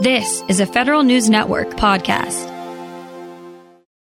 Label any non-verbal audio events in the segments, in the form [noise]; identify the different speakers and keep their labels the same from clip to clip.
Speaker 1: This is a Federal News Network podcast.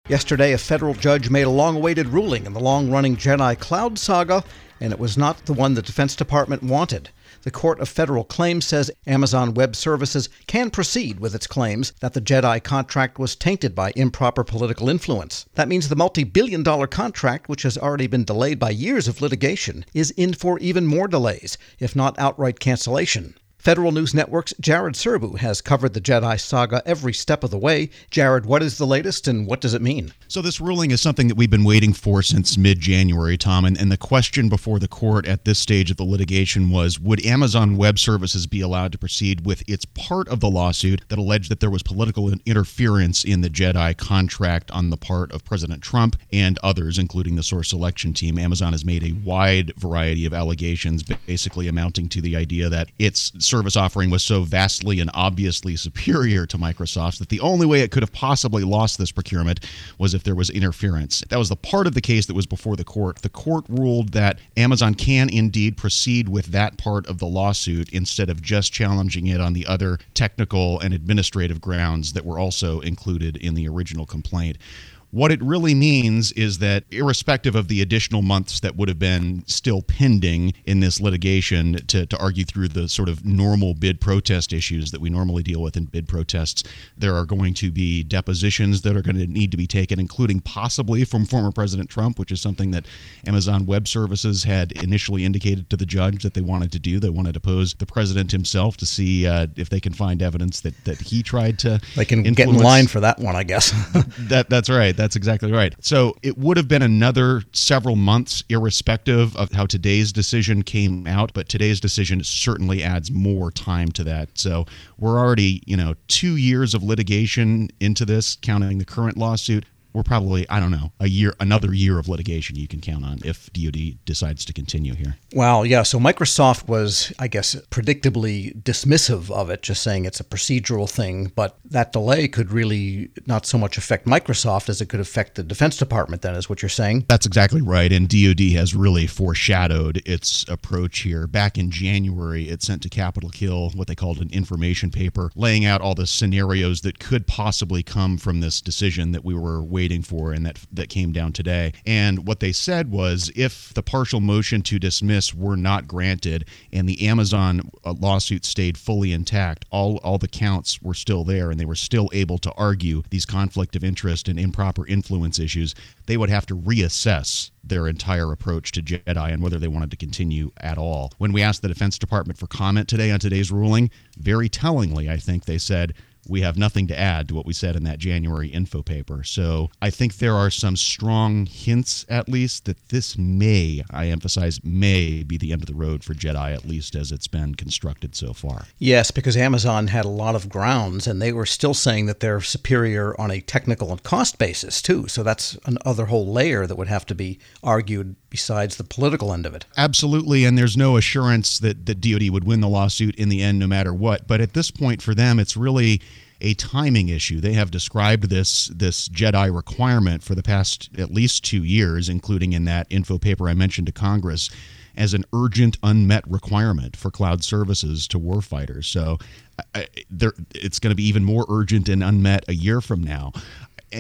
Speaker 2: Yesterday, a federal judge made a long awaited ruling in the long running Jedi Cloud saga, and it was not the one the Defense Department wanted. The Court of Federal Claims says Amazon Web Services can proceed with its claims that the Jedi contract was tainted by improper political influence. That means the multi billion dollar contract, which has already been delayed by years of litigation, is in for even more delays, if not outright cancellation. Federal News Network's Jared Serbu has covered the Jedi saga every step of the way. Jared, what is the latest and what does it mean?
Speaker 3: So, this ruling is something that we've been waiting for since mid January, Tom. And, and the question before the court at this stage of the litigation was Would Amazon Web Services be allowed to proceed with its part of the lawsuit that alleged that there was political interference in the Jedi contract on the part of President Trump and others, including the source selection team? Amazon has made a wide variety of allegations, basically amounting to the idea that its service offering was so vastly and obviously superior to Microsoft's that the only way it could have possibly lost this procurement was if there was interference. That was the part of the case that was before the court. The court ruled that Amazon can indeed proceed with that part of the lawsuit instead of just challenging it on the other technical and administrative grounds that were also included in the original complaint. What it really means is that, irrespective of the additional months that would have been still pending in this litigation to, to argue through the sort of normal bid protest issues that we normally deal with in bid protests, there are going to be depositions that are going to need to be taken, including possibly from former President Trump, which is something that Amazon Web Services had initially indicated to the judge that they wanted to do. They wanted to pose the president himself to see uh, if they can find evidence that, that he tried to.
Speaker 2: They can influence. get in line for that one, I guess. [laughs]
Speaker 3: that That's right. That's exactly right. So it would have been another several months, irrespective of how today's decision came out. But today's decision certainly adds more time to that. So we're already, you know, two years of litigation into this, counting the current lawsuit we're probably I don't know a year another year of litigation you can count on if DoD decides to continue here.
Speaker 2: Wow, yeah. So Microsoft was, I guess, predictably dismissive of it, just saying it's a procedural thing. But that delay could really not so much affect Microsoft as it could affect the Defense Department. Then, is what you're saying?
Speaker 3: That's exactly right. And DoD has really foreshadowed its approach here. Back in January, it sent to Capitol Hill what they called an information paper, laying out all the scenarios that could possibly come from this decision that we were waiting waiting for and that that came down today. And what they said was if the partial motion to dismiss were not granted and the Amazon uh, lawsuit stayed fully intact, all all the counts were still there and they were still able to argue these conflict of interest and improper influence issues, they would have to reassess their entire approach to Jedi and whether they wanted to continue at all. When we asked the Defense Department for comment today on today's ruling, very tellingly, I think they said we have nothing to add to what we said in that January info paper. So I think there are some strong hints, at least, that this may, I emphasize, may be the end of the road for Jedi, at least as it's been constructed so far.
Speaker 2: Yes, because Amazon had a lot of grounds, and they were still saying that they're superior on a technical and cost basis, too. So that's another whole layer that would have to be argued besides the political end of it.
Speaker 3: Absolutely, and there's no assurance that, the DoD would win the lawsuit in the end, no matter what. But at this point, for them, it's really a timing issue. They have described this this Jedi requirement for the past at least two years, including in that info paper I mentioned to Congress, as an urgent unmet requirement for cloud services to warfighters. So I, it's going to be even more urgent and unmet a year from now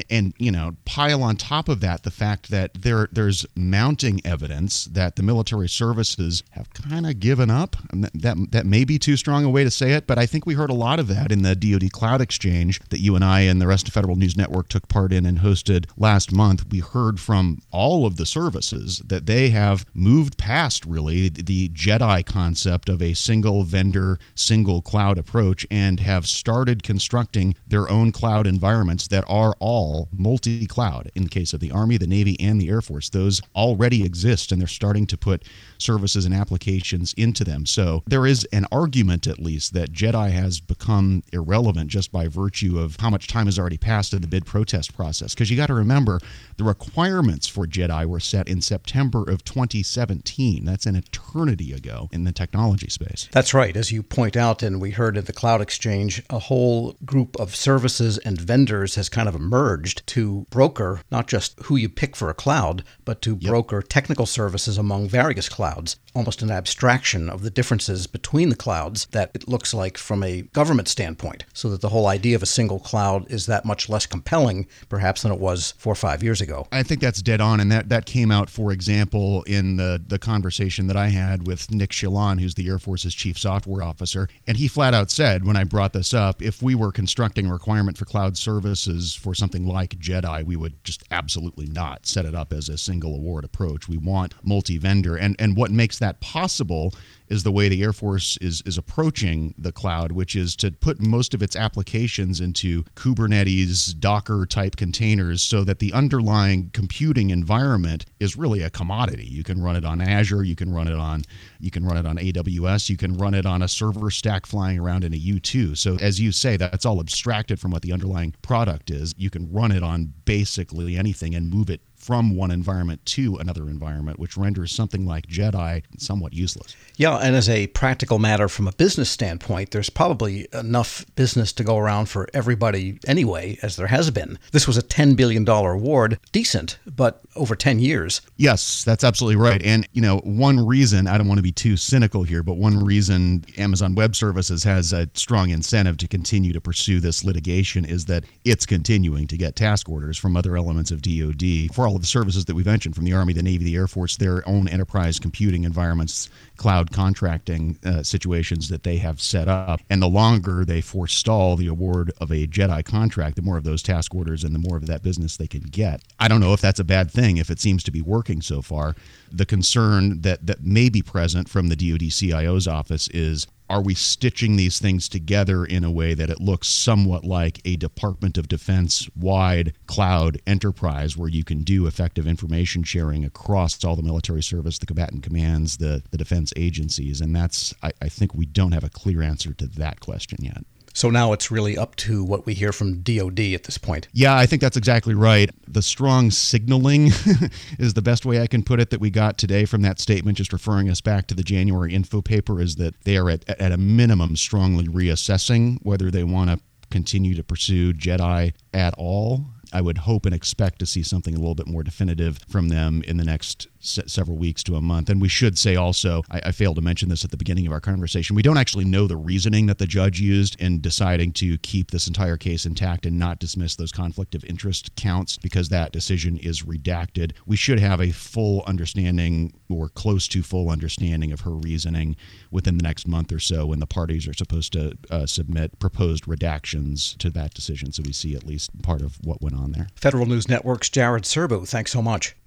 Speaker 3: and you know pile on top of that the fact that there there's mounting evidence that the military services have kind of given up. That, that may be too strong a way to say it but I think we heard a lot of that in the DoD Cloud Exchange that you and I and the rest of Federal News Network took part in and hosted last month. We heard from all of the services that they have moved past really the Jedi concept of a single vendor single cloud approach and have started constructing their own cloud environments that are all all multi cloud. In the case of the Army, the Navy, and the Air Force, those already exist and they're starting to put services and applications into them. So there is an argument, at least, that Jedi has become irrelevant just by virtue of how much time has already passed in the bid protest process. Because you got to remember, the requirements for Jedi were set in September of 2017. That's an eternity ago in the technology space.
Speaker 2: That's right. As you point out, and we heard at the Cloud Exchange, a whole group of services and vendors has kind of emerged merged to broker not just who you pick for a cloud, but to
Speaker 3: Yep.
Speaker 2: broker technical services among various clouds, almost an abstraction of the differences between the clouds that it looks like from a government standpoint, so that the whole idea of a single cloud is that much less compelling, perhaps, than it was four or five years ago.
Speaker 3: I think that's dead on, and that, that came out, for example, in the, the conversation that I had with Nick Chaillan, who's the Air Force's chief software officer. And he flat out said, when I brought this up, if we were constructing a requirement for cloud services for something like JEDI, we would just absolutely not set it up as a single award approach. We want multi vendor. And, and what makes that possible is the way the Air Force is is approaching the cloud, which is to put most of its applications into Kubernetes, Docker type containers, so that the underlying computing environment is really a commodity. You can run it on Azure, you can run it on you can run it on AWS, you can run it on a server stack flying around in a U2. So as you say, that's all abstracted from what the underlying product is. You can run it on basically anything and move it from one environment to another environment, which renders something like JEDI somewhat useless.
Speaker 2: Yeah, and as a practical matter from a business standpoint, there's probably enough business to go around for everybody anyway, as there has been. This was a $10 billion award, decent, but over 10 years.
Speaker 3: Yes, that's absolutely right. And, you know, one reason, I don't want to be too cynical here, but one reason Amazon Web Services has a strong incentive to continue to pursue this litigation is that it's continuing to get task orders from other elements of DoD for all of the services that we've mentioned from the Army, the Navy, the Air Force, their own enterprise computing environments, cloud contracting uh, situations that they have set up. And the longer they forestall the award of a JEDI contract, the more of those task orders and the more of that business they can get. I don't know if that's a bad thing, if it seems to be working so far. The concern that, that may be present from the DoD CIO's office is are we stitching these things together in a way that it looks somewhat like a Department of Defense wide cloud enterprise where you can do effective information sharing across all the military service, the combatant commands, the, the defense agencies? And that's, I, I think we don't have a clear answer to that question yet.
Speaker 2: So now it's really up to what we hear from DOD at this point.
Speaker 3: Yeah, I think that's exactly right. The strong signaling [laughs] is the best way I can put it that we got today from that statement, just referring us back to the January info paper, is that they are at, at a minimum strongly reassessing whether they want to continue to pursue JEDI at all. I would hope and expect to see something a little bit more definitive from them in the next several weeks to a month. And we should say also, I, I failed to mention this at the beginning of our conversation, we don't actually know the reasoning that the judge used in deciding to keep this entire case intact and not dismiss those conflict of interest counts because that decision is redacted. We should have a full understanding or close to full understanding of her reasoning within the next month or so when the parties are supposed to uh, submit proposed redactions to that decision so we see at least part of what went on there.
Speaker 2: Federal News Network's Jared Serbu, thanks so much.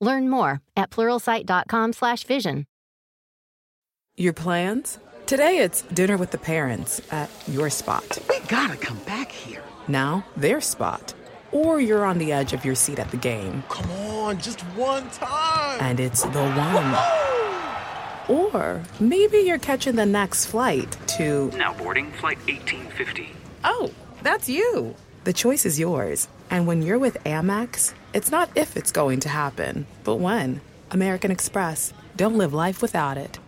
Speaker 4: Learn more at pluralsight.com/vision.
Speaker 5: Your plans? Today it's dinner with the parents at your spot.
Speaker 6: We gotta come back here.
Speaker 5: Now, their spot. Or you're on the edge of your seat at the game
Speaker 6: Come on, just one time.
Speaker 5: and it's the one. Or maybe you're catching the next flight to.
Speaker 7: Now boarding flight 1850.
Speaker 5: Oh, that's you. The choice is yours. And when you're with Amex, it's not if it's going to happen, but when. American Express. Don't live life without it.